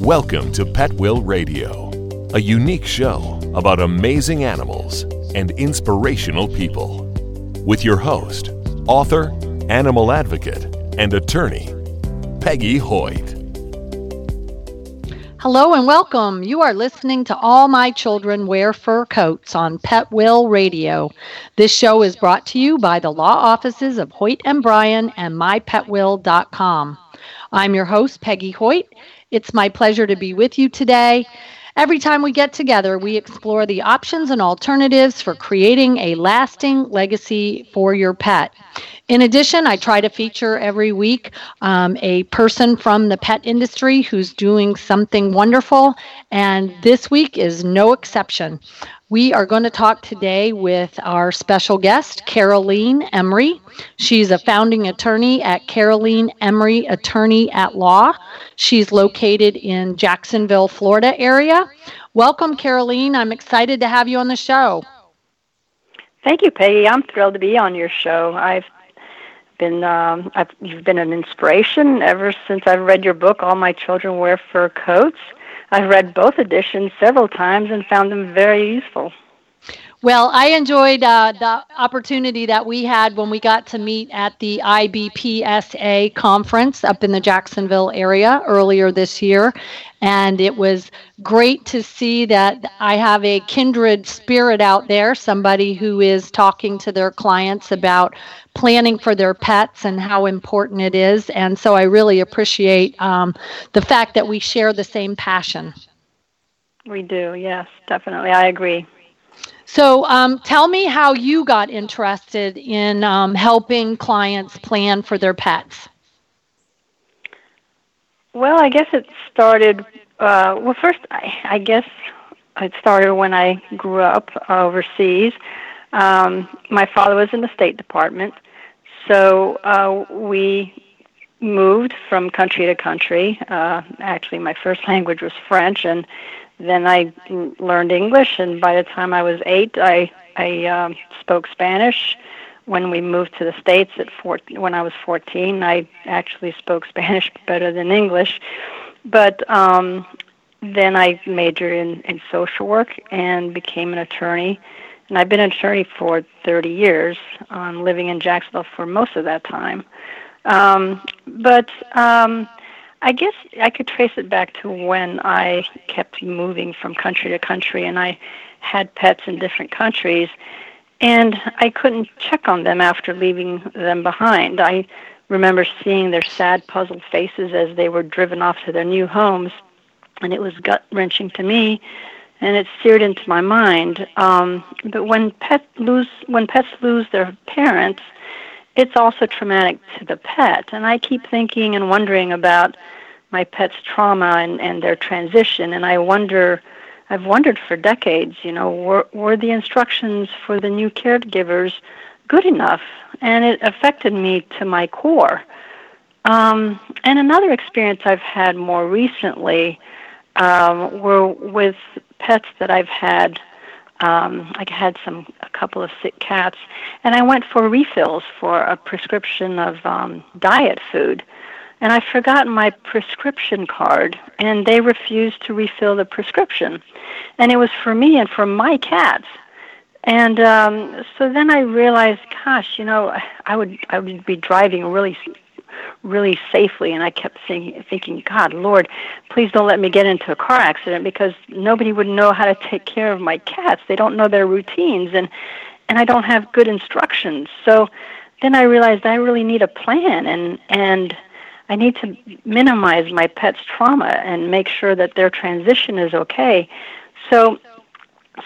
Welcome to Pet Will Radio, a unique show about amazing animals and inspirational people. With your host, author, animal advocate, and attorney, Peggy Hoyt. Hello and welcome. You are listening to All My Children Wear Fur Coats on Pet Will Radio. This show is brought to you by the law offices of Hoyt and Bryan and mypetwill.com. I'm your host, Peggy Hoyt, it's my pleasure to be with you today. Every time we get together, we explore the options and alternatives for creating a lasting legacy for your pet. In addition, I try to feature every week um, a person from the pet industry who's doing something wonderful, and this week is no exception. We are going to talk today with our special guest, Caroline Emery. She's a founding attorney at Caroline Emery Attorney at Law. She's located in Jacksonville, Florida area. Welcome, Caroline. I'm excited to have you on the show. Thank you, Peggy. I'm thrilled to be on your show. I've been um, I've, you've been an inspiration ever since I've read your book. All my children wear fur coats. I've read both editions several times and found them very useful. Well, I enjoyed uh, the opportunity that we had when we got to meet at the IBPSA conference up in the Jacksonville area earlier this year. And it was great to see that I have a kindred spirit out there, somebody who is talking to their clients about planning for their pets and how important it is. And so I really appreciate um, the fact that we share the same passion. We do, yes, definitely. I agree. So, um, tell me how you got interested in um, helping clients plan for their pets. Well, I guess it started. Uh, well, first, I, I guess it started when I grew up overseas. Um, my father was in the State Department, so uh, we moved from country to country. Uh, actually, my first language was French, and then I learned English. And by the time I was eight, I I um, spoke Spanish. When we moved to the states at four, when I was 14, I actually spoke Spanish better than English. But um, then I majored in, in social work and became an attorney and I've been an attorney for 30 years, um, living in Jacksonville for most of that time. Um, but um, I guess I could trace it back to when I kept moving from country to country, and I had pets in different countries, and I couldn't check on them after leaving them behind. I remember seeing their sad, puzzled faces as they were driven off to their new homes, and it was gut wrenching to me and it seared into my mind. Um, but when pets lose when pets lose their parents, it's also traumatic to the pet. And I keep thinking and wondering about my pet's trauma and, and their transition. And I wonder, I've wondered for decades, you know, were, were the instructions for the new caregivers good enough? And it affected me to my core. Um, and another experience I've had more recently um, were with pets that I've had. Um, I had some a couple of sick cats, and I went for refills for a prescription of um, diet food, and I forgot my prescription card, and they refused to refill the prescription, and it was for me and for my cats. And um, so then I realized, gosh, you know, I would I would be driving really really safely. And I kept thinking, thinking, God, Lord, please don't let me get into a car accident because nobody would know how to take care of my cats. They don't know their routines, and and I don't have good instructions. So then I realized I really need a plan, and and I need to minimize my pet's trauma and make sure that their transition is okay. So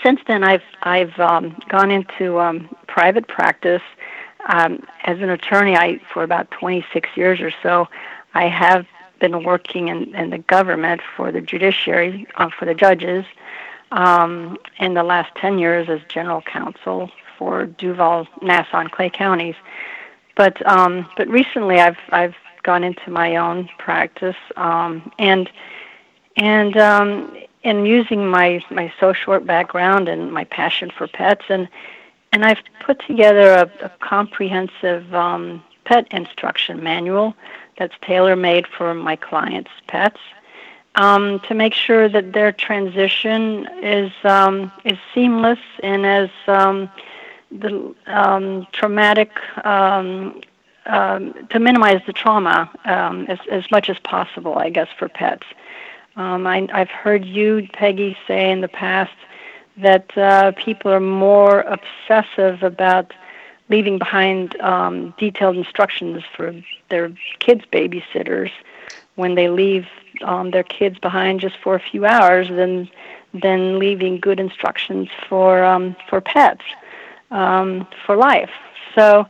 since then, I've I've um, gone into um, private practice um, as an attorney, I for about 26 years or so, I have been working in, in the government for the judiciary, uh, for the judges. Um, in the last 10 years, as general counsel for Duval, Nassau, and Clay counties. But um, but recently, I've I've gone into my own practice um, and and um, and using my my social work background and my passion for pets and and I've put together a, a comprehensive um, pet instruction manual that's tailor made for my clients' pets. um, to make sure that their transition is um, is seamless and as um, the um, traumatic um, um, to minimize the trauma um, as as much as possible, I guess, for pets. Um, I, I've heard you, Peggy, say in the past that uh, people are more obsessive about leaving behind um, detailed instructions for their kids' babysitters when they leave um, their kids behind just for a few hours than than leaving good instructions for um, for pets um, for life. So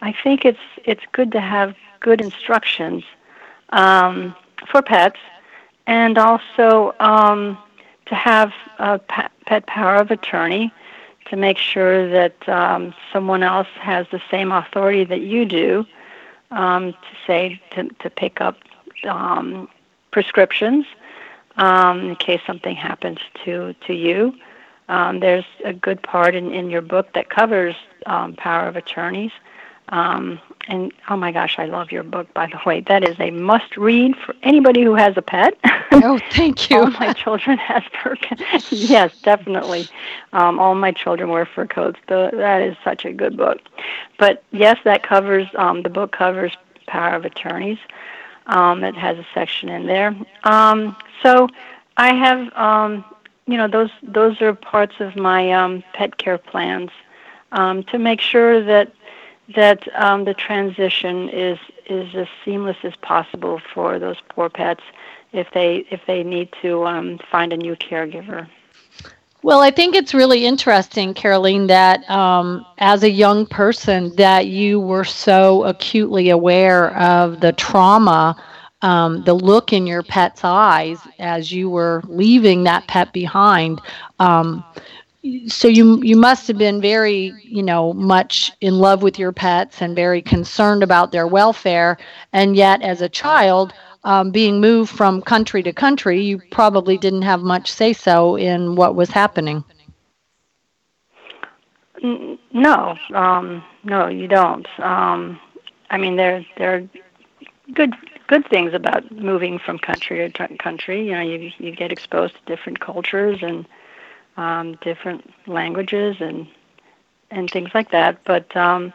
I think it's it's good to have good instructions um, for pets, and also um, to have a pet power of attorney to make sure that um, someone else has the same authority that you do um, to say to, to pick up um, prescriptions um, in case something happens to to you. Um, there's a good part in, in your book that covers um, power of attorneys. And oh my gosh, I love your book, by the way. That is a must read for anybody who has a pet. Oh, thank you. all my children have fur coats. yes, definitely. Um, all my children wear fur coats. The, that is such a good book. But yes, that covers, um, the book covers power of attorneys. Um, it has a section in there. Um, so I have, um, you know, those those are parts of my um, pet care plans um, to make sure that that um, the transition is is as seamless as possible for those poor pets if they if they need to um, find a new caregiver. Well, I think it's really interesting, Caroline, that um, as a young person, that you were so acutely aware of the trauma, um, the look in your pet's eyes as you were leaving that pet behind. Um, so you you must have been very you know much in love with your pets and very concerned about their welfare. And yet as a child um, being moved from country to country you probably didn't have much say so in what was happening. No um, no you don't. Um, i mean there there are good good things about moving from country to country. You know you you get exposed to different cultures and um, different languages and and things like that. But um,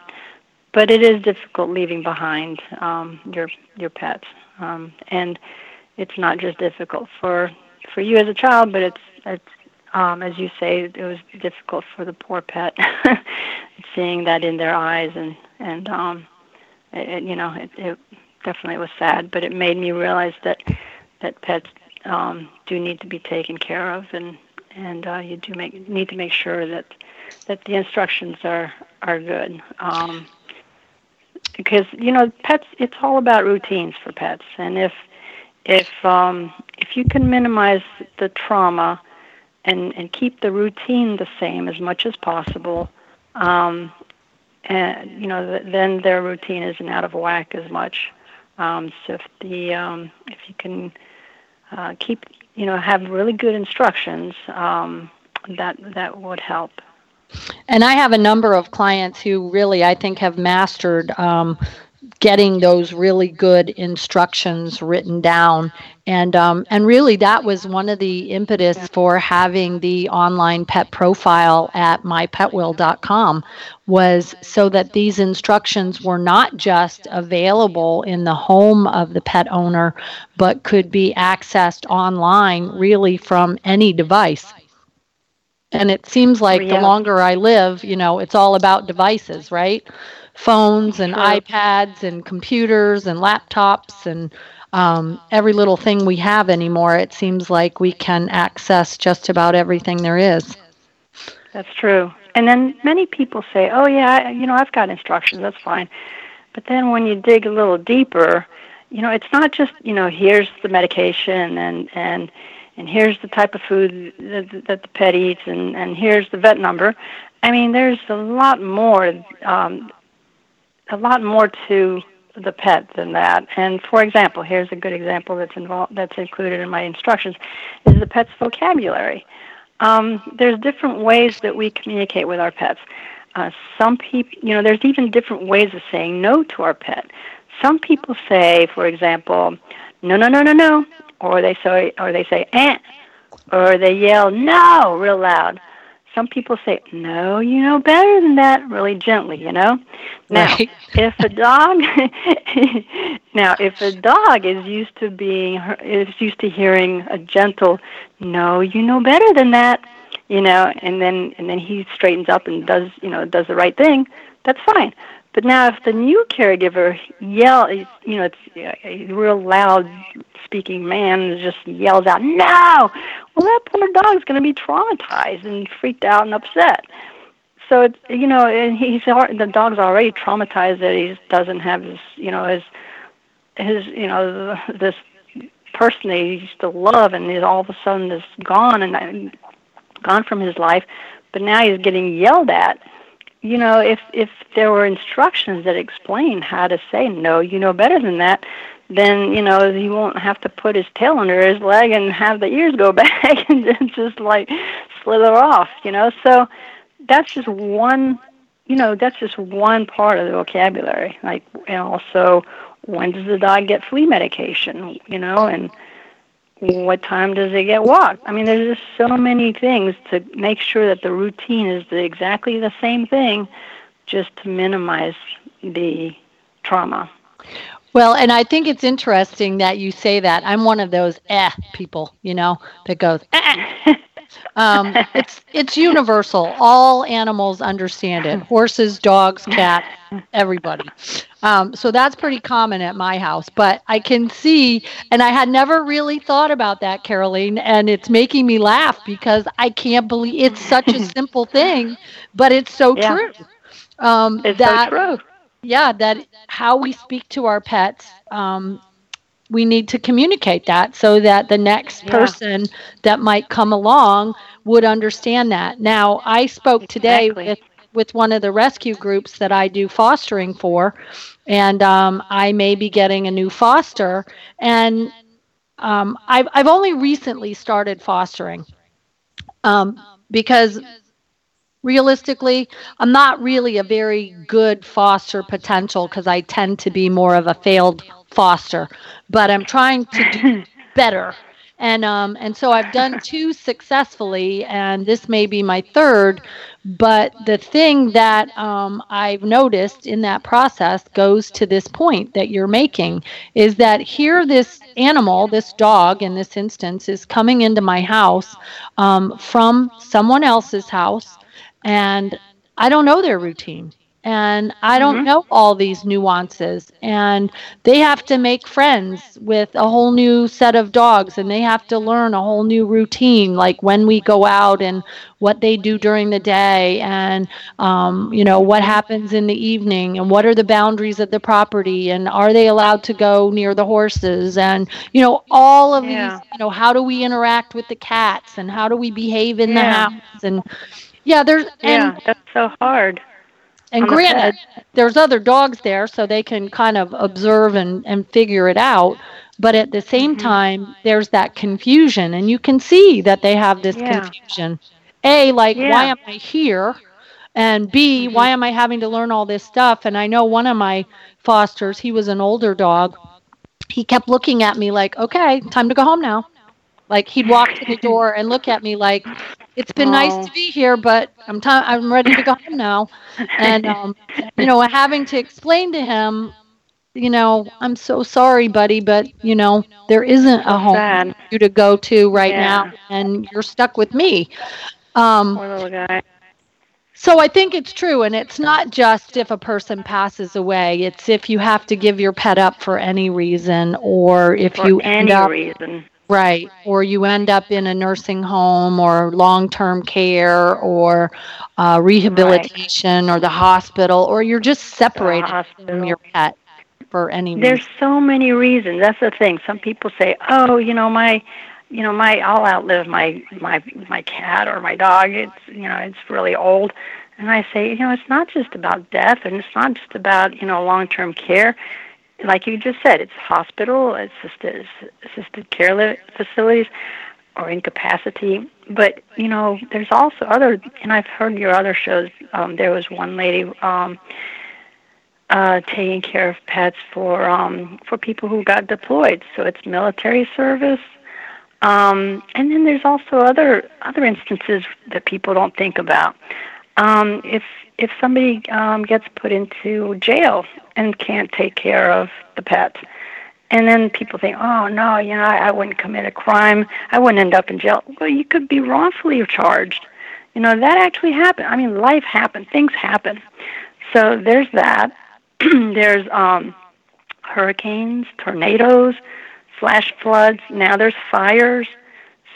but it is difficult leaving behind um, your your pets, um, and it's not just difficult for for you as a child, but it's it's um, as you say, it was difficult for the poor pet, seeing that in their eyes, and and um, it, it, you know, it, it definitely was sad. But it made me realize that that pets um, do need to be taken care of, and and uh, you do make need to make sure that that the instructions are are good. Um, because you know pets it's all about routines for pets and if if um if you can minimize the trauma and and keep the routine the same as much as possible um and you know then their routine isn't out of whack as much um so if the um if you can uh keep you know, have really good instructions, um, that that would help. And I have a number of clients who really, I think, have mastered um, getting those really good instructions written down. And um, and really that was one of the impetus for having the online pet profile at mypetwill.com was so that these instructions were not just available in the home of the pet owner but could be accessed online really from any device. And it seems like oh, the longer i live you know it's all about devices right phones and iPads and computers and laptops and um, every little thing we have anymore, it seems like we can access just about everything there is. That's true. And then many people say, "Oh yeah, you know, I've got instructions. That's fine." But then when you dig a little deeper, you know, it's not just you know, here's the medication and and and here's the type of food that, that the pet eats and and here's the vet number. I mean, there's a lot more um, a lot more to the pet than that. And for example, here's a good example that's involved that's included in my instructions is the pet's vocabulary. Um, there's different ways that we communicate with our pets. Uh, some people, you know, there's even different ways of saying no to our pet. Some people say, for example, no, no, no, no, no, or they say or they say eh, or they yell no real loud. Some people say no, you know better than that, really gently, you know. Now, Right. if a dog, now if a dog is used to being is used to hearing a gentle no, you know better than that, you know, and then and then he straightens up and does you know does the right thing, that's fine. But now, if the new caregiver yell, you know, it's a real loud speaking man just yells out, "No!" Well, that poor dog's going to be traumatized and freaked out and upset. So it's you know, and he's the dog's already traumatized that he doesn't have his, you know, his his, you know, this person that he used to love, and is all of a sudden is gone and and gone from his life. But now he's getting yelled at you know, if if there were instructions that explain how to say no, you know better than that, then you know he won't have to put his tail under his leg and have the ears go back and just like slither off. You know, so that's just one. You know, that's just one part of the vocabulary. Like, and also, when does the dog get flea medication? You know, and what time does it get walked? I mean, there's just so many things to make sure that the routine is the, exactly the same thing, just to minimize the trauma. Well, and I think it's interesting that you say that. I'm one of those eh people, you know, that goes eh. um, it's it's universal. All animals understand it. Horses, dogs, cats, everybody. Um, so that's pretty common at my house. But I can see, and I had never really thought about that, Caroline, and it's making me laugh because I can't believe it's such a simple thing, but it's so Yeah. true. Um, It's that, so true. yeah that how we speak to our pets um, we need to communicate that so that the next Yeah. person that might come along would understand that now i spoke today Exactly. with with one of the rescue groups that i do fostering for and um, i may be getting a new foster and um, I've, I've only recently started fostering um, because realistically, I'm not really a very good foster potential because I tend to be more of a failed foster, but I'm trying to do better. And um, and so I've done two successfully, and this may be my third. But the thing that um, I've noticed in that process goes to this point that you're making is that here, this animal, this dog in this instance, is coming into my house um, from someone else's house and I don't know their routine. And I don't Mhm. know all these nuances. And they have to make friends with a whole new set of dogs and they have to learn a whole new routine, like when we go out and what they do during the day and, um, you know, what happens in the evening and what are the boundaries of the property and are they allowed to go near the horses and, you know, all of Yeah. these, you know, how do we interact with the cats and how do we behave in the house and yeah, there's Yeah, and that's so hard. and the granted, there's other dogs there, so they can kind of observe and and figure it out. But at the same Mhm. time, there's that confusion, and you can see that they have this Yeah. confusion. A, like, why am I here? And B, Mhm. why am I having to learn all this stuff? And I know one of my fosters, he was an older dog. He kept looking at me like, okay, time to go home now. Like he'd walk to the door and look at me like, it's been nice Oh. to be here, but I'm time I'm ready to go home now. And um, you know, having to explain to him, you know, I'm so sorry, buddy, but you know, there isn't a home sad. for you to go to right Yeah. now, and you're stuck with me. Um, Poor little guy. so I think it's true, and it's not just if a person passes away. It's if you have to give your pet up for any reason, or if For you end any up reason. Right, or you end up in a nursing home, or long-term care, or uh, rehabilitation, or the hospital, or you're just separated from your pet for any reason. There's so many reasons. That's the thing. Some people say, "Oh, you know, my, you know, my, I'll outlive my my my cat or my dog. It's, you know, it's really old." And I say, you know, it's not just about death, and it's not just about you know long-term care. Like you just said, it's hospital, assisted assisted care li- facilities, or incapacity. But you know, there's also other, and I've heard your other shows. Um, there was one lady. Um, uh, taking care of pets for um, for people who got deployed. So it's military service, um, and then there's also other other instances that people don't think about. Um, if if somebody um, gets put into jail and can't take care of the pet, and then people think, oh no, you know, I, I wouldn't commit a crime, I wouldn't end up in jail. Well, you could be wrongfully charged. You know, that actually happened. I mean, life happened, things happen. So there's that. there's um, hurricanes, tornadoes, flash floods. Now there's fires.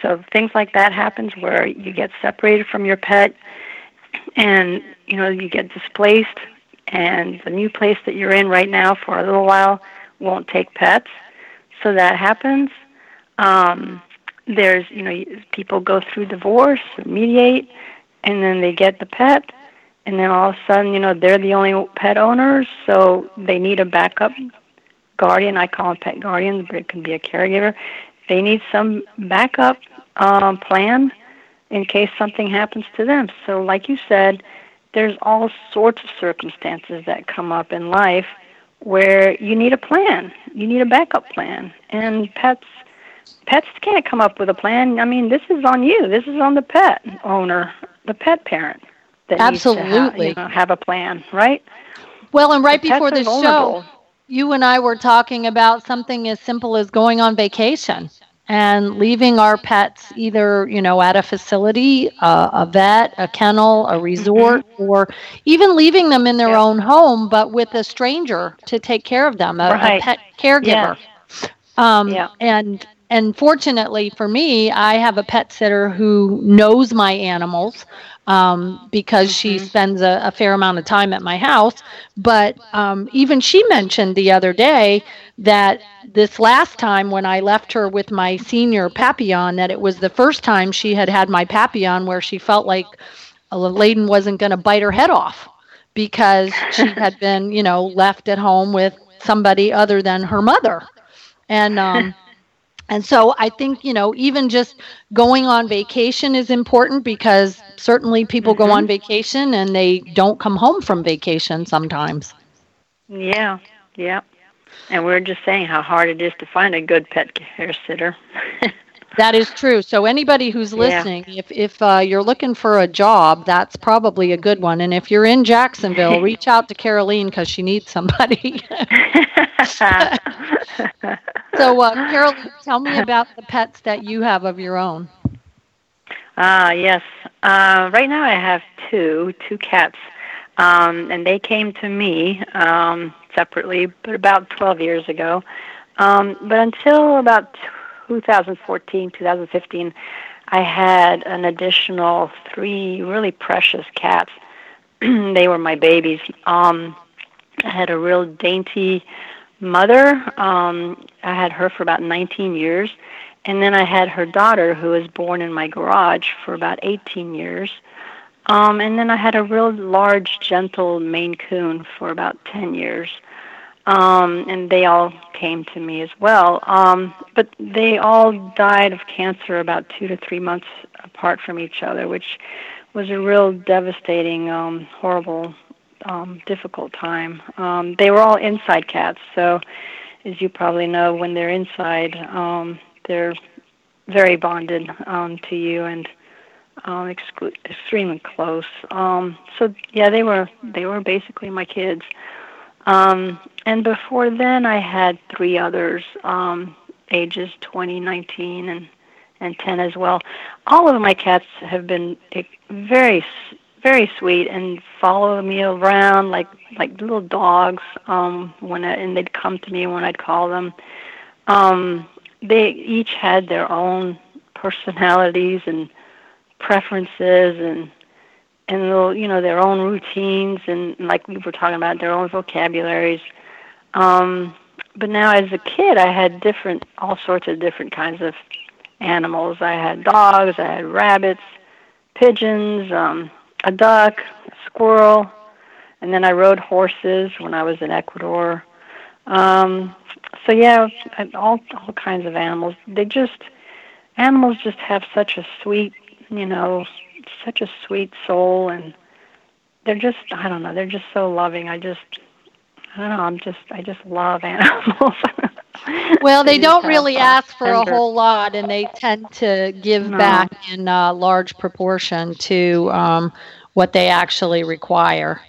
So things like that happens where you get separated from your pet, and you know you get displaced, and the new place that you're in right now for a little while won't take pets. So that happens. Um, there's you know people go through divorce, mediate, and then they get the pet, and then all of a sudden, you know, they're the only pet owners, so they need a backup guardian. I call them pet guardians, but it can be a caregiver. They need some backup um, plan in case something happens to them. So, like you said, there's all sorts of circumstances that come up in life where you need a plan. You need a backup plan, and pets pets can't come up with a plan. I mean, this is on you. This is on the pet owner, the pet parent that Absolutely. needs to have, you know, have a plan, right? Well, and right The before the show, you and I were talking about something as simple as going on vacation and leaving our pets either, you know, at a facility, uh, a vet, a kennel, a resort, or even leaving them in their Mm-hmm. Own home, but with a stranger to take care of them, a, a pet caregiver. Yes. Um, Yeah. And and fortunately for me, I have a pet sitter who knows my animals um, because she Mhm. spends a, a fair amount of time at my house. But um, even she mentioned the other day that this last time when I left her with my senior Papillon, that it was the first time she had had my Papillon where she felt like a Layden wasn't going to bite her head off because she had been, you know, left at home with somebody other than her mother. And um and so I think, you know, even just going on vacation is important because certainly people go Mhm. on vacation and they don't come home from vacation sometimes. Yeah, yeah. And we are just saying how hard it is to find a good pet care sitter. That is true. So anybody who's Yeah. listening, if if uh, you're looking for a job, that's probably a good one. And if you're in Jacksonville, reach out to Caroline because she needs somebody. so, uh, Caroline, tell me about the pets that you have of your own. Ah, yes. Uh, right now I have two, two cats. Um, and they came to me um, separately, but about 12 years ago. Um, but until about 2014, 2015, I had an additional three really precious cats. they were my babies. Um, I had a real dainty mother. Um, I had her for about 19 years. And then I had her daughter, who was born in my garage for about 18 years. Um, and then I had a real large, gentle Maine Coon for about 10 years. Um, and they all came to me as well. Um, but they all died of cancer about two to three months apart from each other, which was a real devastating, um, horrible, um, difficult time. Um, they were all inside cats, so as you probably know, when they're inside, um, they're very bonded um, to you and um, exclu- extremely close. Um, so yeah, they were they were basically my kids. Um, and before then, I had three others, um, ages 20, 19, and and 10 as well. All of my cats have been very very sweet and follow me around like like little dogs. Um, when I, and they'd come to me when I'd call them. Um, they each had their own personalities and preferences and and little, you know their own routines and like we were talking about their own vocabularies. Um, but now as a kid, I had different all sorts of different kinds of animals. I had dogs, I had rabbits, pigeons, um, a duck, a squirrel, and then I rode horses when I was in Ecuador. Um, so yeah, all all kinds of animals. They just animals just have such a sweet, you know, such a sweet soul, and they're just I don't know, they're just so loving. I just I don't know. I'm just I just love animals. well, they don't really ask for a whole lot, and they tend to give no. back in a large proportion to um, what they actually require.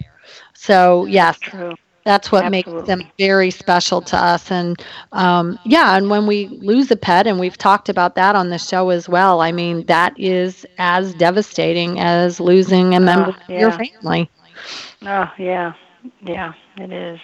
So yes, True. That's what Absolutely. makes them very special to us. And um, yeah, and when we lose a pet, and we've talked about that on the show as well. I mean, that is as devastating as losing a member uh, yeah. of your family. Oh yeah, yeah, it is.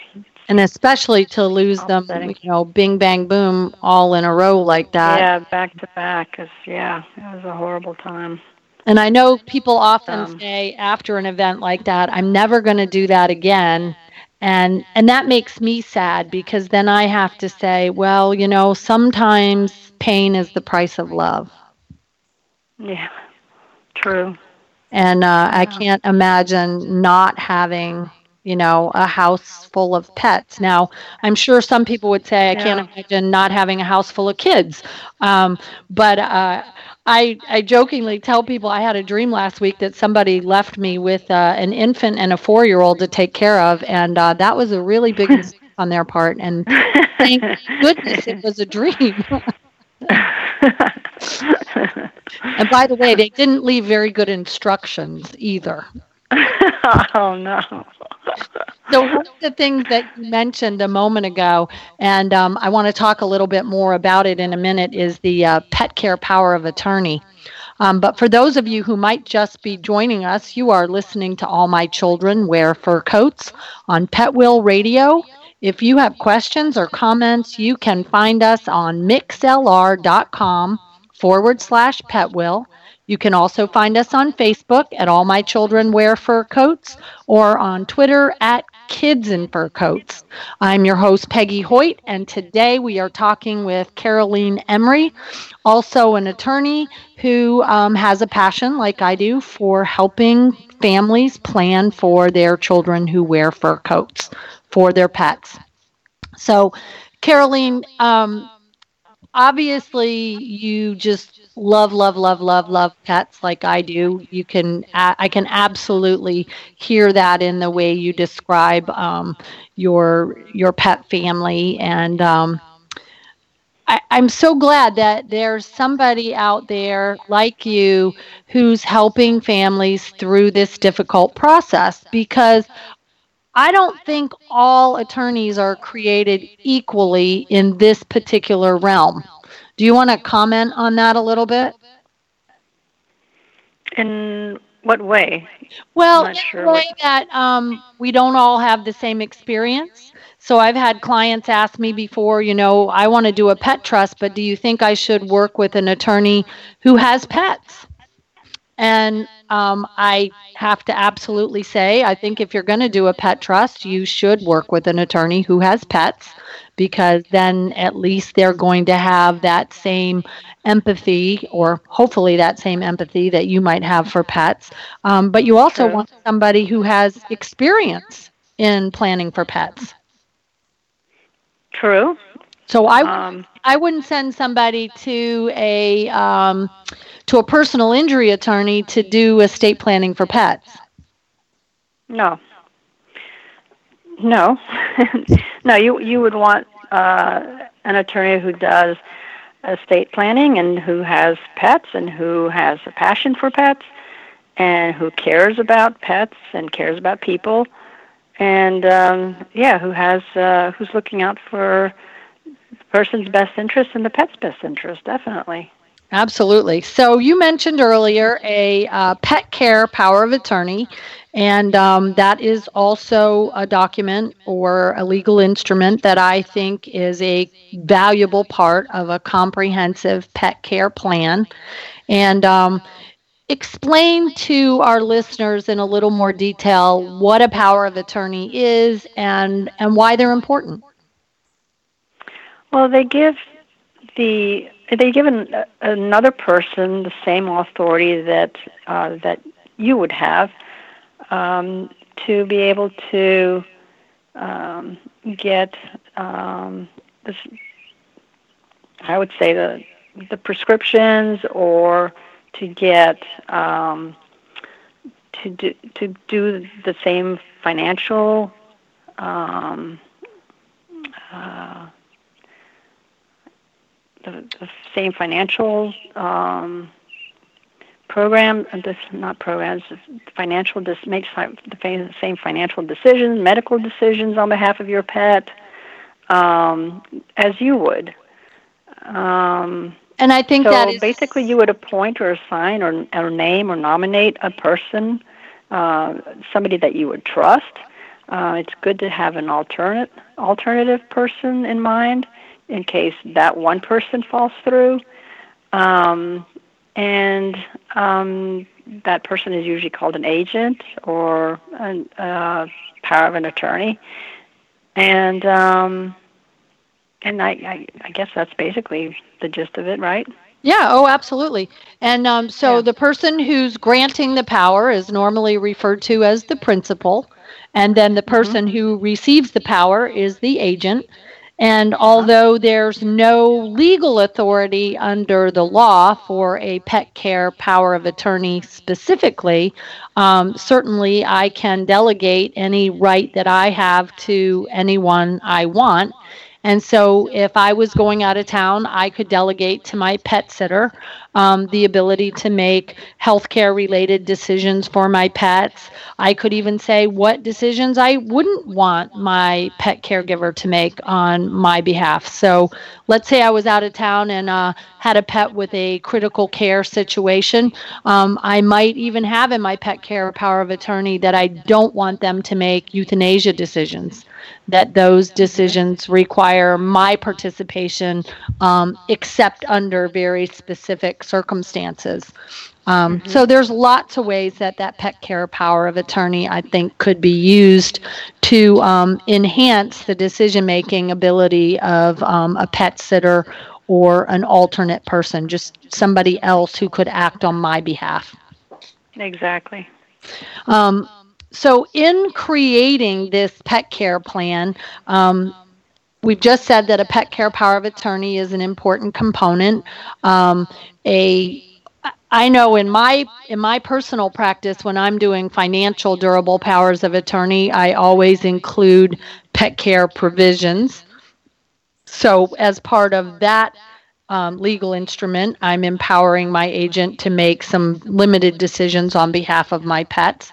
And especially to lose them, you know, bing bang boom, all in a row like that. Yeah, back to back. Cause yeah, it was a horrible time. And I know people often um, say after an event like that, I'm never going to do that again. And and that makes me sad because then I have to say, well, you know, sometimes pain is the price of love. Yeah. True. And uh, I can't imagine not having, you know, a house full of pets. Now, I'm sure some people would say, I can't imagine not having a house full of kids. Um, but uh, I, I jokingly tell people I had a dream last week that somebody left me with uh, an infant and a four year old to take care of. And uh, that was a really big mistake on their part. And thank goodness it was a dream. and by the way, they didn't leave very good instructions either. oh no. so one of the things that you mentioned a moment ago, and um, I want to talk a little bit more about it in a minute, is the uh, pet care power of attorney. Um, but for those of you who might just be joining us, you are listening to All My Children Wear Fur Coats on Pet Will Radio. If you have questions or comments, you can find us on mixlr.com forward slash petwill. You can also find us on Facebook at All My Children Wear Fur Coats or on Twitter at Kids in Fur Coats. I'm your host, Peggy Hoyt, and today we are talking with Caroline Emery, also an attorney who um, has a passion, like I do, for helping families plan for their children who wear fur coats for their pets. So, Caroline, um, obviously, you just love, love, love, love, love pets like I do. You can, I can absolutely hear that in the way you describe um, your your pet family, and um, I, I'm so glad that there's somebody out there like you who's helping families through this difficult process because I don't think all attorneys are created equally in this particular realm. Do you want to comment on that a little bit? In what way? Well, in sure the way what... that um, we don't all have the same experience. So I've had clients ask me before, you know, I want to do a pet trust, but do you think I should work with an attorney who has pets? And um, I have to absolutely say, I think if you're going to do a pet trust, you should work with an attorney who has pets because then at least they're going to have that same empathy or hopefully that same empathy that you might have for pets. Um, but you also want somebody who has experience in planning for pets. True. So I um, I wouldn't send somebody to a um, to a personal injury attorney to do estate planning for pets. No. No. no, you you would want uh, an attorney who does estate planning and who has pets and who has a passion for pets and who cares about pets and cares about people and um, yeah, who has uh, who's looking out for person's best interest and the pet's best interest, definitely. Absolutely. So you mentioned earlier a uh, pet care power of attorney, and um, that is also a document or a legal instrument that I think is a valuable part of a comprehensive pet care plan. And um, explain to our listeners in a little more detail what a power of attorney is and and why they're important. Well, they give the they give an, another person the same authority that uh, that you would have um, to be able to um, get um, this, I would say the the prescriptions or to get um, to do to do the same financial um, uh, the, the same financial um, program, uh, this not programs, financial dis- makes the same financial decisions, medical decisions on behalf of your pet, um, as you would. Um, and I think so that is basically you would appoint or assign or, or name or nominate a person, uh, somebody that you would trust. Uh, it's good to have an alternate alternative person in mind in case that one person falls through. Um, and um, that person is usually called an agent or a uh, power of an attorney. And um, and I, I, I guess that's basically the gist of it, right? Yeah, oh, absolutely. And um, so yeah. the person who's granting the power is normally referred to as the principal, and then the mm-hmm. person mm-hmm. who receives the power is the agent. And although there's no legal authority under the law for a pet care power of attorney specifically, um, certainly I can delegate any right that I have to anyone I want. And so, if I was going out of town, I could delegate to my pet sitter um, the ability to make healthcare related decisions for my pets. I could even say what decisions I wouldn't want my pet caregiver to make on my behalf. So, let's say I was out of town and uh, had a pet with a critical care situation. Um, I might even have in my pet care power of attorney that I don't want them to make euthanasia decisions that those decisions require my participation, um, except under very specific circumstances. Um, mm-hmm. So there's lots of ways that that pet care power of attorney, I think, could be used to um, enhance the decision making ability of um, a pet sitter or an alternate person, just somebody else who could act on my behalf. Exactly. Um, so, in creating this pet care plan, um, we've just said that a pet care power of attorney is an important component. Um, a I know in my in my personal practice when I'm doing financial durable powers of attorney, I always include pet care provisions. So as part of that um, legal instrument, I'm empowering my agent to make some limited decisions on behalf of my pets.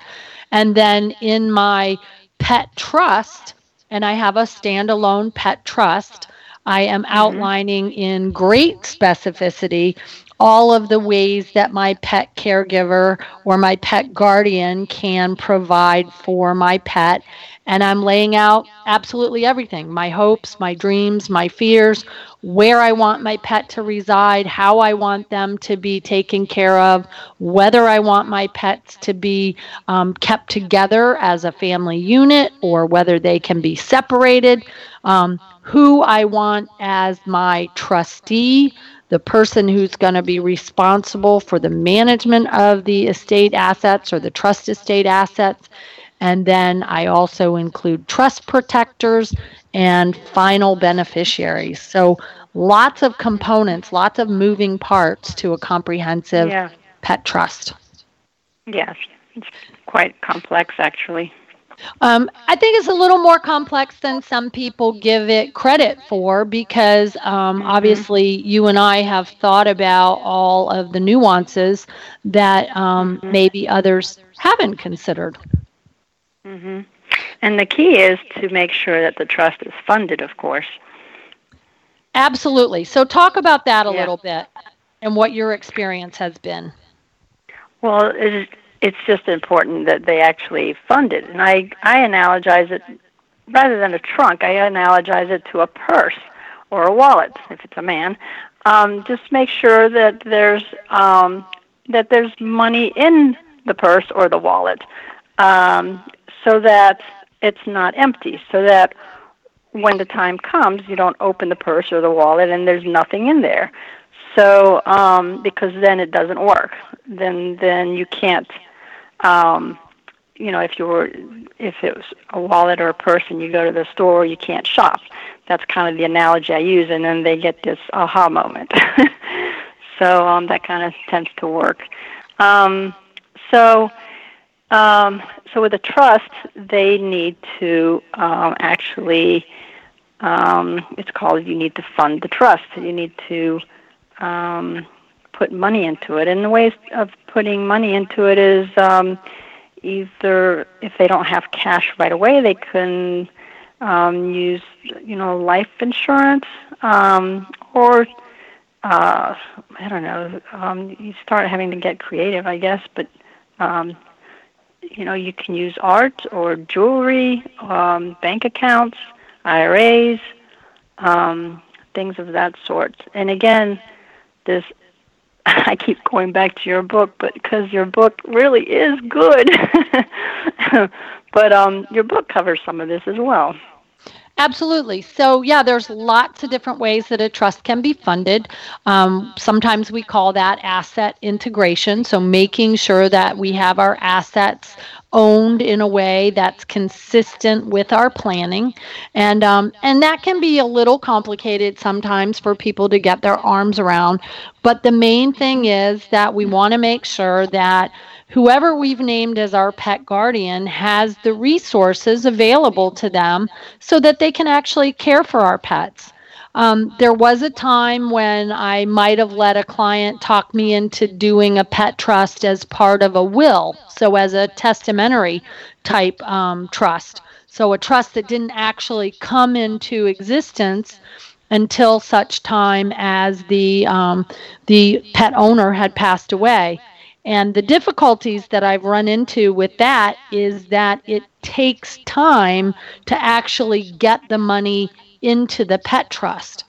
And then in my pet trust, and I have a standalone pet trust, I am mm-hmm. outlining in great specificity all of the ways that my pet caregiver or my pet guardian can provide for my pet. And I'm laying out absolutely everything my hopes, my dreams, my fears, where I want my pet to reside, how I want them to be taken care of, whether I want my pets to be um, kept together as a family unit or whether they can be separated, um, who I want as my trustee the person who's going to be responsible for the management of the estate assets or the trust estate assets, and then I also include trust protectors and final beneficiaries. So lots of components, lots of moving parts to a comprehensive yeah. pet trust. Yes, it's quite complex actually. Um, I think it's a little more complex than some people give it credit for because um, mm-hmm. obviously you and I have thought about all of the nuances that um, mm-hmm. maybe others haven't considered. Mm-hmm. And the key is to make sure that the trust is funded, of course. Absolutely. So, talk about that a yeah. little bit and what your experience has been. Well, it's just important that they actually fund it. And I, I analogize it, rather than a trunk, I analogize it to a purse or a wallet, if it's a man. Um, just make sure that there's um, that there's money in the purse or the wallet. Um, so that it's not empty, so that when the time comes, you don't open the purse or the wallet and there's nothing in there. So, um, because then it doesn't work. Then, then you can't. Um, you know, if you were, if it was a wallet or a purse and you go to the store, you can't shop. That's kind of the analogy I use, and then they get this aha moment. so um, that kind of tends to work. Um, so um, so with a trust, they need to um, actually um, it's called you need to fund the trust. You need to um, put money into it. And the ways of putting money into it is um, either if they don't have cash right away, they can um, use you know life insurance um, or uh, I don't know. Um, you start having to get creative, I guess, but um, you know you can use art or jewelry, um, bank accounts, IRAs, um, things of that sort. And again, this I keep going back to your book, but because your book really is good. but um, your book covers some of this as well. Absolutely. So, yeah, there's lots of different ways that a trust can be funded. Um, sometimes we call that asset integration. So, making sure that we have our assets owned in a way that's consistent with our planning, and um, and that can be a little complicated sometimes for people to get their arms around. But the main thing is that we want to make sure that whoever we've named as our pet guardian has the resources available to them so that they can actually care for our pets. Um, there was a time when I might have let a client talk me into doing a pet trust as part of a will, so as a testamentary type um, trust. So a trust that didn't actually come into existence until such time as the um, the pet owner had passed away. And the difficulties that I've run into with that is that it takes time to actually get the money into the pet trust.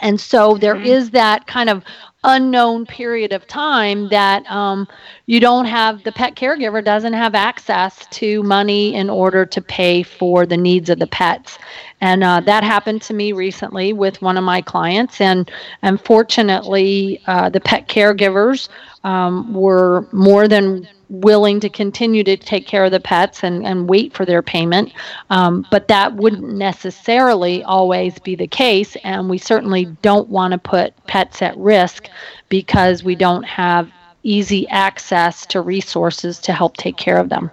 And so there mm-hmm. is that kind of unknown period of time that um, you don't have, the pet caregiver doesn't have access to money in order to pay for the needs of the pets. And uh, that happened to me recently with one of my clients. And unfortunately, uh, the pet caregivers um, were more than willing to continue to take care of the pets and, and wait for their payment. Um, but that wouldn't necessarily always be the case. And we certainly don't want to put pets at risk because we don't have easy access to resources to help take care of them.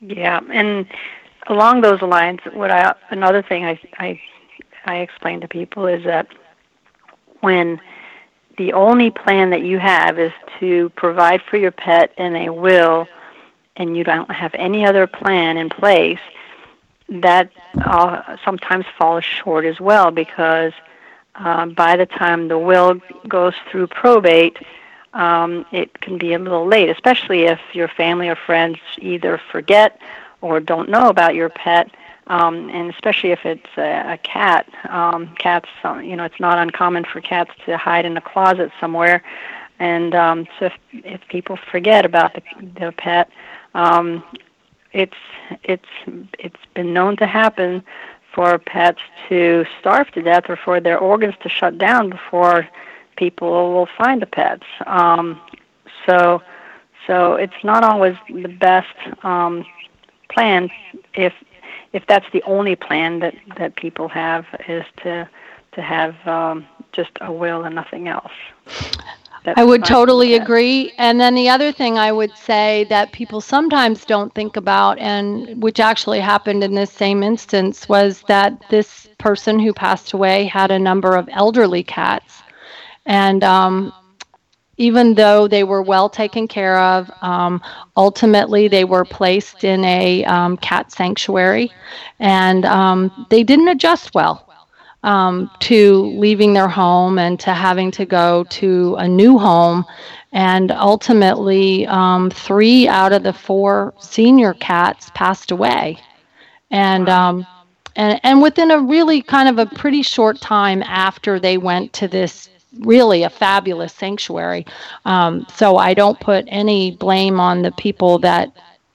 Yeah, and along those lines, what I another thing I I, I explain to people is that when the only plan that you have is to provide for your pet in a will and you don't have any other plan in place, that uh, sometimes falls short as well because uh, by the time the will goes through probate, um, it can be a little late, especially if your family or friends either forget or don't know about your pet um, and especially if it's a, a cat. Um, cats, uh, you know, it's not uncommon for cats to hide in a closet somewhere, and um, so if if people forget about the, the pet, um, it's it's it's been known to happen for pets to starve to death or for their organs to shut down before people will find the pets. Um, so so it's not always the best um, plan if if that's the only plan that that people have is to to have um, just a will and nothing else. That's I would totally agree. And then the other thing I would say that people sometimes don't think about, and which actually happened in this same instance, was that this person who passed away had a number of elderly cats. And um, even though they were well taken care of, um, ultimately they were placed in a um, cat sanctuary and um, they didn't adjust well um, to leaving their home and to having to go to a new home. And ultimately, um, three out of the four senior cats passed away. And um, and, and within a really kind of a pretty short time after they went to this really a fabulous sanctuary. Um, so I don't put any blame on the people that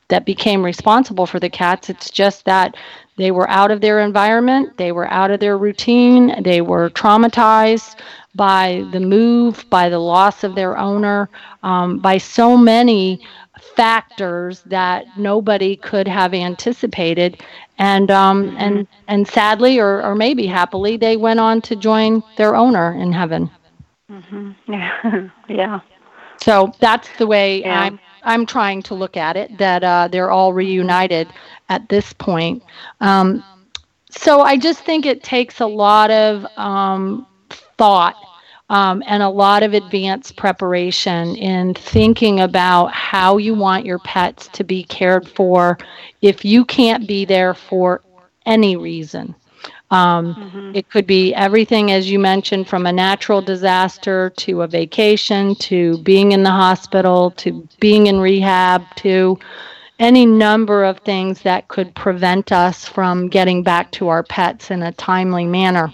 that became responsible for the cats. It's just that they were out of their environment, they were out of their routine, they were traumatized by the move, by the loss of their owner, um, by so many factors that nobody could have anticipated and um, and and sadly or, or maybe happily they went on to join their owner in heaven Mm-hmm. Yeah. yeah. So that's the way yeah. I'm I'm trying to look at it. That uh, they're all reunited at this point. Um, so I just think it takes a lot of um, thought um, and a lot of advanced preparation in thinking about how you want your pets to be cared for if you can't be there for any reason. Um, mm-hmm. It could be everything, as you mentioned, from a natural disaster to a vacation to being in the hospital to being in rehab to any number of things that could prevent us from getting back to our pets in a timely manner.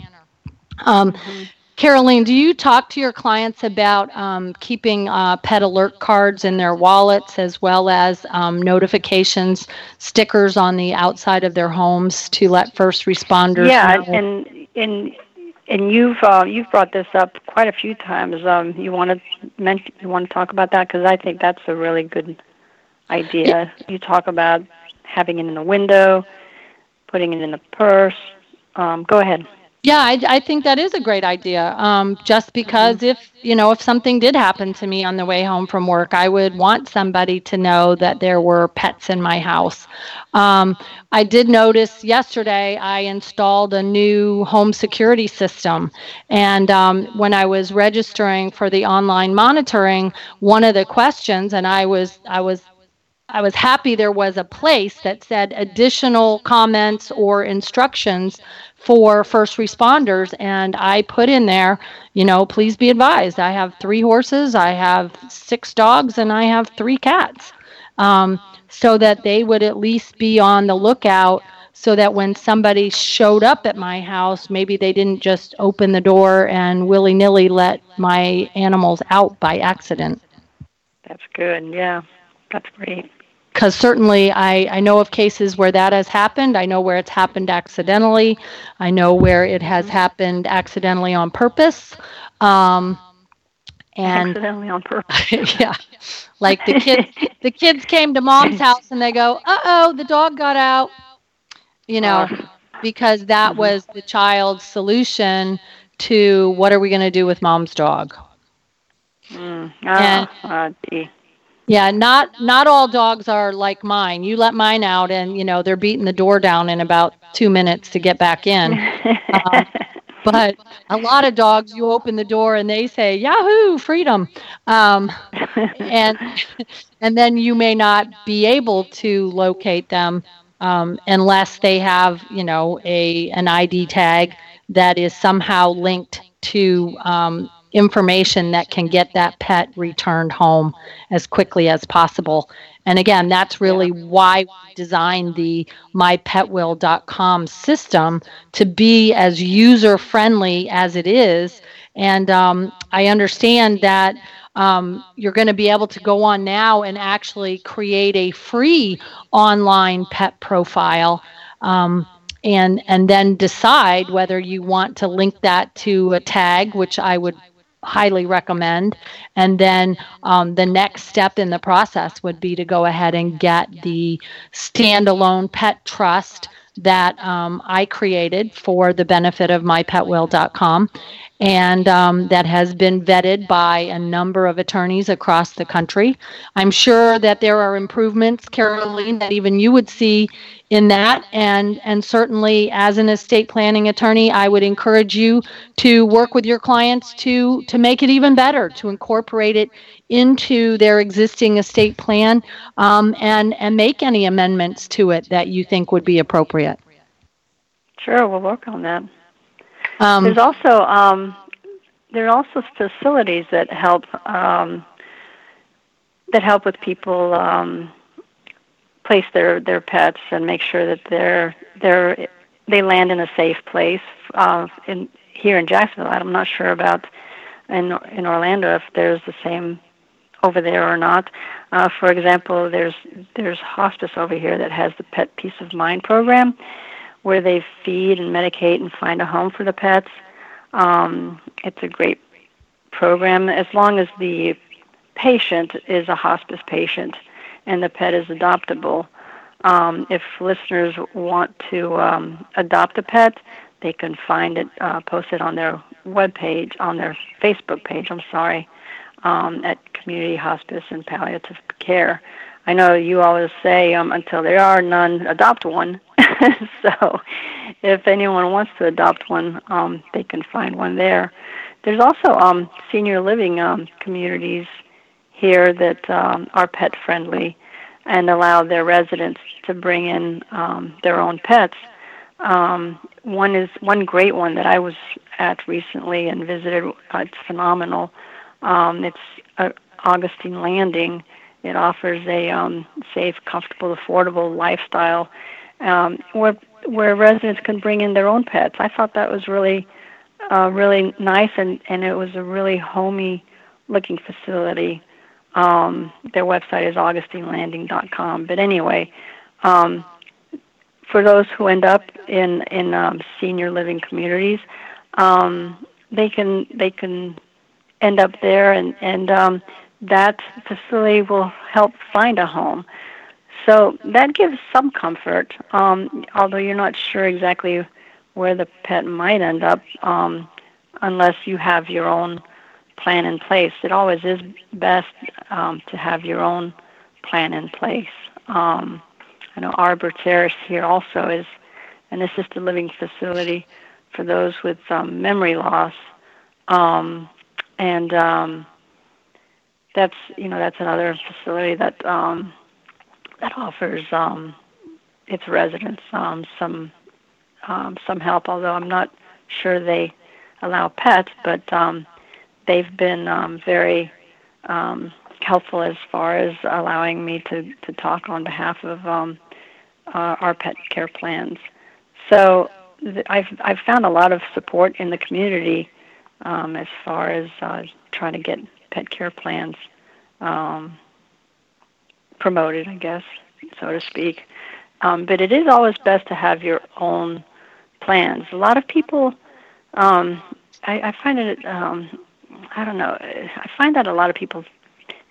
Um, mm-hmm. Caroline, do you talk to your clients about um, keeping uh, pet alert cards in their wallets as well as um, notifications, stickers on the outside of their homes to let first responders? Yeah, know? and and and you've uh, you've brought this up quite a few times. Um, you want to mention, you want to talk about that because I think that's a really good idea. Yeah. You talk about having it in the window, putting it in the purse. Um, go ahead. Yeah, I, I think that is a great idea. Um, just because if you know if something did happen to me on the way home from work, I would want somebody to know that there were pets in my house. Um, I did notice yesterday I installed a new home security system, and um, when I was registering for the online monitoring, one of the questions, and I was I was I was happy there was a place that said additional comments or instructions for first responders. And I put in there, you know, please be advised I have three horses, I have six dogs, and I have three cats. Um, so that they would at least be on the lookout so that when somebody showed up at my house, maybe they didn't just open the door and willy nilly let my animals out by accident. That's good. Yeah, that's great because certainly I, I know of cases where that has happened. I know where it's happened accidentally. I know where it has mm-hmm. happened accidentally on purpose. Um, and accidentally on purpose. yeah, like the kids, the kids came to mom's house and they go, "Uh oh, the dog got out," you know, because that mm-hmm. was the child's solution to what are we going to do with mom's dog. Mm. Oh, and, uh, yeah, not not all dogs are like mine. You let mine out, and you know they're beating the door down in about two minutes to get back in. um, but a lot of dogs, you open the door and they say "Yahoo, freedom," um, and and then you may not be able to locate them um, unless they have you know a an ID tag that is somehow linked to um, information that can get that pet returned home as quickly as possible. And again, that's really why we designed the mypetwill.com system to be as user friendly as it is. And um, I understand that um, you're going to be able to go on now and actually create a free online pet profile. Um, and and then decide whether you want to link that to a tag, which I would highly recommend. And then um, the next step in the process would be to go ahead and get the standalone pet trust that um, I created for the benefit of mypetwill.com and um, that has been vetted by a number of attorneys across the country. I'm sure that there are improvements, Caroline, that even you would see in that. And, and certainly, as an estate planning attorney, I would encourage you to work with your clients to, to make it even better, to incorporate it into their existing estate plan um, and, and make any amendments to it that you think would be appropriate. Sure, we'll work on that. Um, There's also um, there are also facilities that help um, that help with people um, place their their pets and make sure that they're they're they land in a safe place. Uh, in here in Jacksonville, I'm not sure about in in Orlando if there's the same over there or not. Uh, for example, there's there's hospice over here that has the Pet Peace of Mind program, where they feed and medicate and find a home for the pets. Um, it's a great program as long as the patient is a hospice patient and the pet is adoptable. Um, if listeners want to um, adopt a pet, they can find it uh, posted on their web page, on their Facebook page. I'm sorry, um, at Community Hospice and Palliative Care. I know you always say um, until there are none, adopt one. so, if anyone wants to adopt one, um, they can find one there. There's also um, senior living um, communities here that um, are pet friendly and allow their residents to bring in um, their own pets. Um, one is one great one that I was at recently and visited. Uh, it's phenomenal. Um, it's uh, Augustine Landing. It offers a um, safe, comfortable, affordable lifestyle um, where where residents can bring in their own pets. I thought that was really uh, really nice, and and it was a really homey looking facility. Um, their website is augustinelanding.com. But anyway, um, for those who end up in in um, senior living communities, um, they can they can end up there, and and um, that facility will help find a home. So that gives some comfort, um, although you're not sure exactly where the pet might end up um, unless you have your own plan in place. It always is best um, to have your own plan in place. Um, I know Arbor Terrace here also is an assisted living facility for those with um, memory loss, um, and um, that's you know that's another facility that um, that offers um, its residents um, some um, some help. Although I'm not sure they allow pets, but um, they've been um, very um, helpful as far as allowing me to to talk on behalf of um, uh, our pet care plans. So th- I've I've found a lot of support in the community um, as far as uh, trying to get pet care plans um, promoted, I guess, so to speak. Um, but it is always best to have your own plans. A lot of people, um, I, I find it, um, I don't know, I find that a lot of people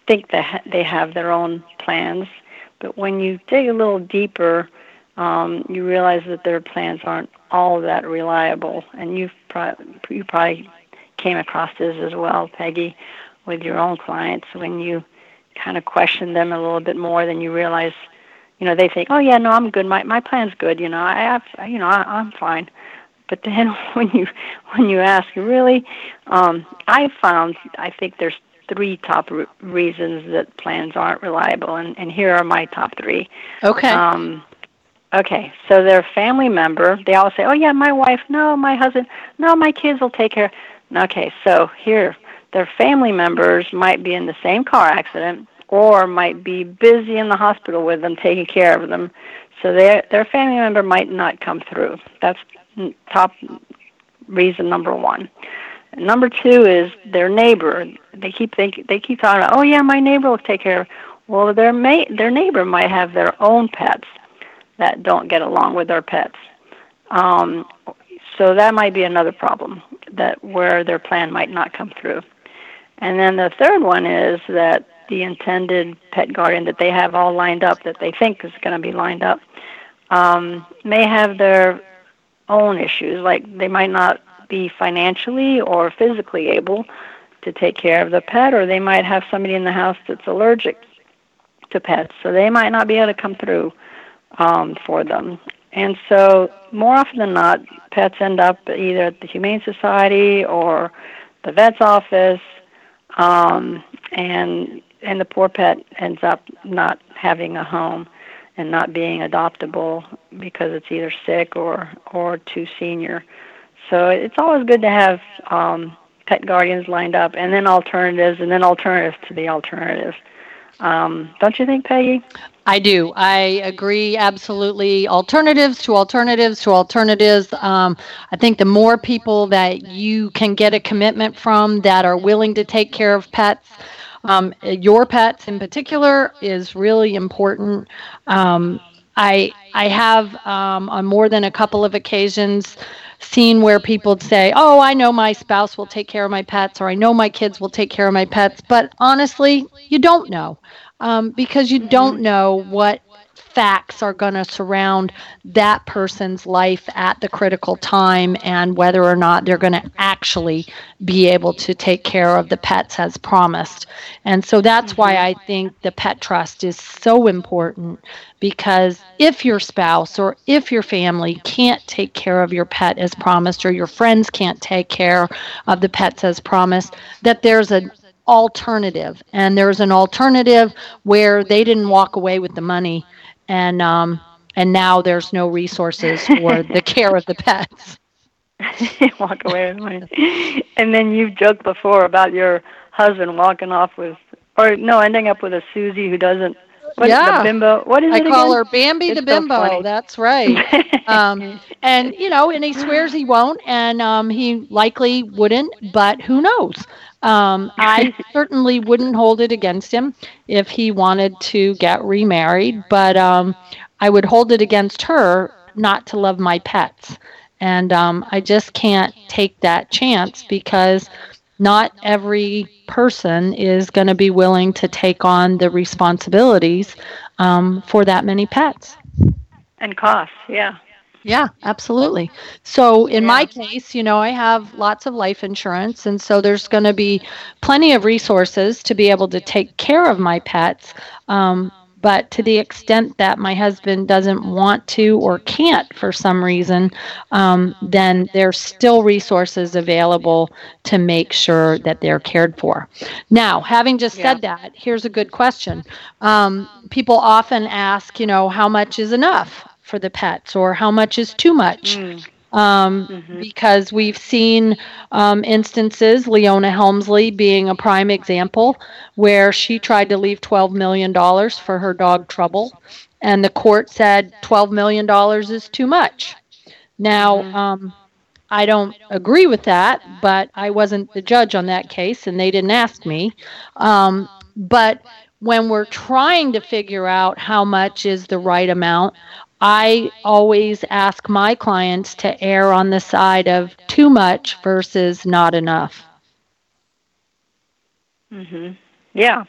think that ha- they have their own plans, but when you dig a little deeper, um, you realize that their plans aren't all that reliable. And you've pro- you probably came across this as well, Peggy, with your own clients when you kind of question them a little bit more than you realize you know they think oh yeah no i'm good. My my plan's good you know. I have you know I, i'm fine. But then when you when you ask really? Um i found i think there's three top re- reasons that plans aren't reliable and and here are my top three. Okay. Um okay so their family member. They all say oh yeah my wife no my husband no my kids will take care okay so here their family members might be in the same car accident or might be busy in the hospital with them taking care of them. So their their family member might not come through. That's top reason number 1 number 2 is their neighbor. They keep think they keep talking about oh yeah my neighbor will take care of well their ma- their neighbor might have their own pets that don't get along with their pets. Um, so that might be another problem that where their plan might not come through and then the third one is that the intended pet guardian that they have all lined up, that they think is going to be lined up, um, may have their own issues. Like they might not be financially or physically able to take care of the pet, or they might have somebody in the house that's allergic to pets, so they might not be able to come through um, for them. And so, more often than not, pets end up either at the Humane Society or the vet's office um, and and the poor pet ends up not having a home and not being adoptable because it's either sick or or too senior. So it's always good to have um, pet guardians lined up, and then alternatives, and then alternatives to the alternatives. Um, don't you think, Peggy? I do. I agree absolutely. Alternatives to alternatives to alternatives. Um, I think the more people that you can get a commitment from that are willing to take care of pets, um, your pets in particular, is really important. Um, I I have um, on more than a couple of occasions seen where people say, "Oh, I know my spouse will take care of my pets," or "I know my kids will take care of my pets," but honestly, you don't know um, because you don't know what facts are going to surround that person's life at the critical time and whether or not they're going to actually be able to take care of the pets as promised. And so that's why I think the pet trust is so important because if your spouse or if your family can't take care of your pet as promised or your friends can't take care of the pets as promised, that there's an alternative. And there's an alternative where they didn't walk away with the money and um, and now there's no resources for the care of the pets. walk away with money. And then you've joked before about your husband walking off with, or no, ending up with a Susie who doesn't. What yeah, the bimbo. What is I it call again? her Bambi It's the bimbo. funny. That's right. um, and you know, and he swears he won't, and um, he likely wouldn't, but who knows? Um, I certainly wouldn't hold it against him if he wanted to get remarried, but um, I would hold it against her not to love my pets. And um, I just can't take that chance because not every person is going to be willing to take on the responsibilities um, for that many pets. And costs, yeah. Yeah, absolutely. So in my case, you know, I have lots of life insurance, and so there's going to be plenty of resources to be able to take care of my pets. Um, but to the extent that my husband doesn't want to or can't for some reason, um, then there's still resources available to make sure that they're cared for. Now, having just said that, here's a good question. Um, people often ask, you know, how much is enough for the pets or how much is too much? Mm. um, Mhm. because we've seen um, instances, Leona Helmsley being a prime example, where she tried to leave $12 million for her dog Trouble, and the court said $12 million is too much. Now, Mhm. um, I don't agree with that, but I wasn't the judge on that case, and they didn't ask me. Um, but when we're trying to figure out how much is the right amount, I always ask my clients to err on the side of too much versus not enough. Mhm. Yeah.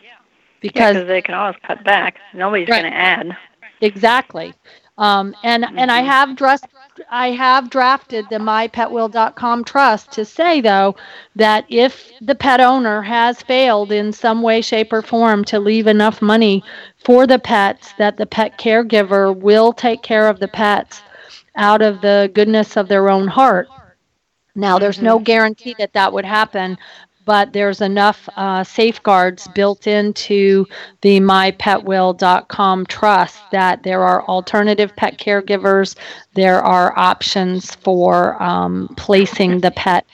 Because Because they can always cut back. Nobody's Right. going to add. exactly. Um, and and I Mhm. have dressed I have drafted the mypetwill.com trust to say though that if the pet owner has failed in some way shape or form to leave enough money for the pets that the pet caregiver will take care of the pets out of the goodness of their own heart. Now, there's no guarantee that that would happen, but there's enough uh, safeguards built into the mypetwill.com trust that there are alternative pet caregivers. There are options for um, placing the pet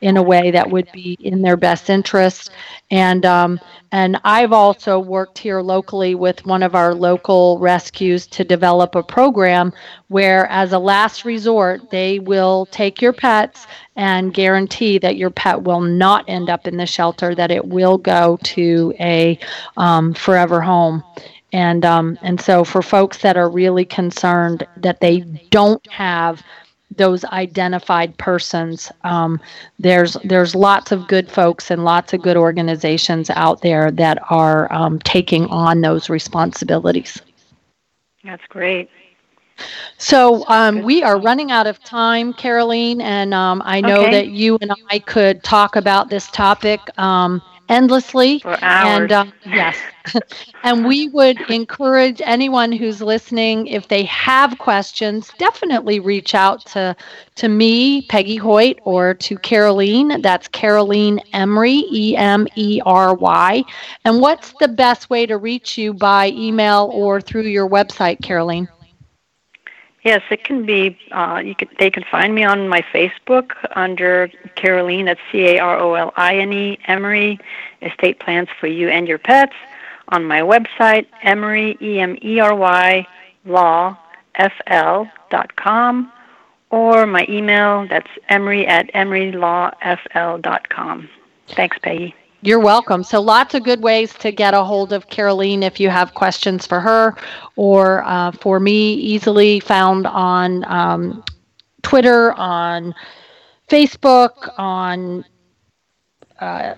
in a way that would be in their best interest. And um, and I've also worked here locally with one of our local rescues to develop a program where, as a last resort, they will take your pets and guarantee that your pet will not end up in the shelter, that it will go to a um, forever home. And um, and so for folks that are really concerned that they don't have those identified persons, um, there's there's lots of good folks and lots of good organizations out there that are um, taking on those responsibilities. That's great. So um, we are running out of time, Caroline, and um, I know Okay. that you and I could talk about this topic um, endlessly. For hours. And um, yes, and we would encourage anyone who's listening, if they have questions, definitely reach out to to me, Peggy Hoyt, or to Caroline. That's Caroline Emery, E M E R Y. And what's the best way to reach you by email or through your website, Caroline? Yes, it can be. Uh, you could. They can find me on my Facebook under Caroline. That's C A R O L I N E Emery Estate Plans for You and Your Pets. On my website, Emery E M E R Y Law F L dot com, or my email. That's Emery at EmeryLawFL dot com. Thanks, Peggy. You're welcome. So, lots of good ways to get a hold of Caroline if you have questions for her or uh, for me, easily found on um, Twitter, on Facebook, on uh,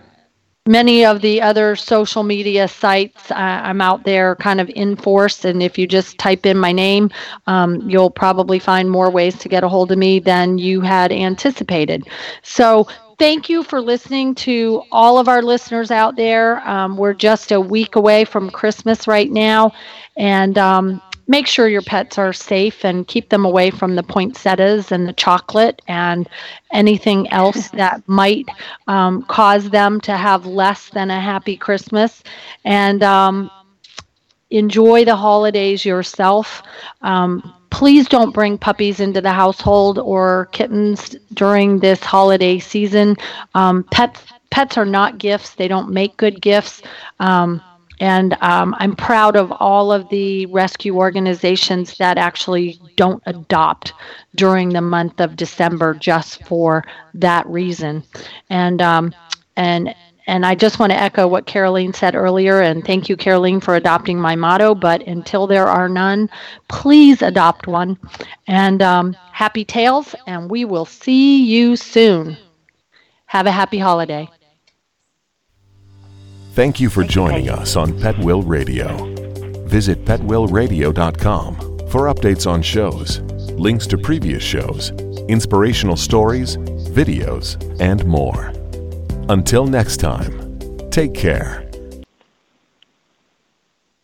many of the other social media sites, uh, I'm out there kind of in force. And if you just type in my name, um, you'll probably find more ways to get a hold of me than you had anticipated. So thank you for listening to all of our listeners out there. Um, we're just a week away from Christmas right now. And um, make sure your pets are safe and keep them away from the poinsettias and the chocolate and anything else that might um, cause them to have less than a happy Christmas. And um, enjoy the holidays yourself. Um, please don't bring puppies into the household or kittens during this holiday season. Um, pets pets are not gifts; they don't make good gifts. Um, and um, I'm proud of all of the rescue organizations that actually don't adopt during the month of December just for that reason. And um, and and I just want to echo what Caroline said earlier, and thank you, Caroline, for adopting my motto. But until there are none, please adopt one. And um, happy tails, and we will see you soon. Have a happy holiday. Thank you for joining us on Petwill Radio. Visit petwillradio.com for updates on shows, links to previous shows, inspirational stories, videos, and more. Until next time, take care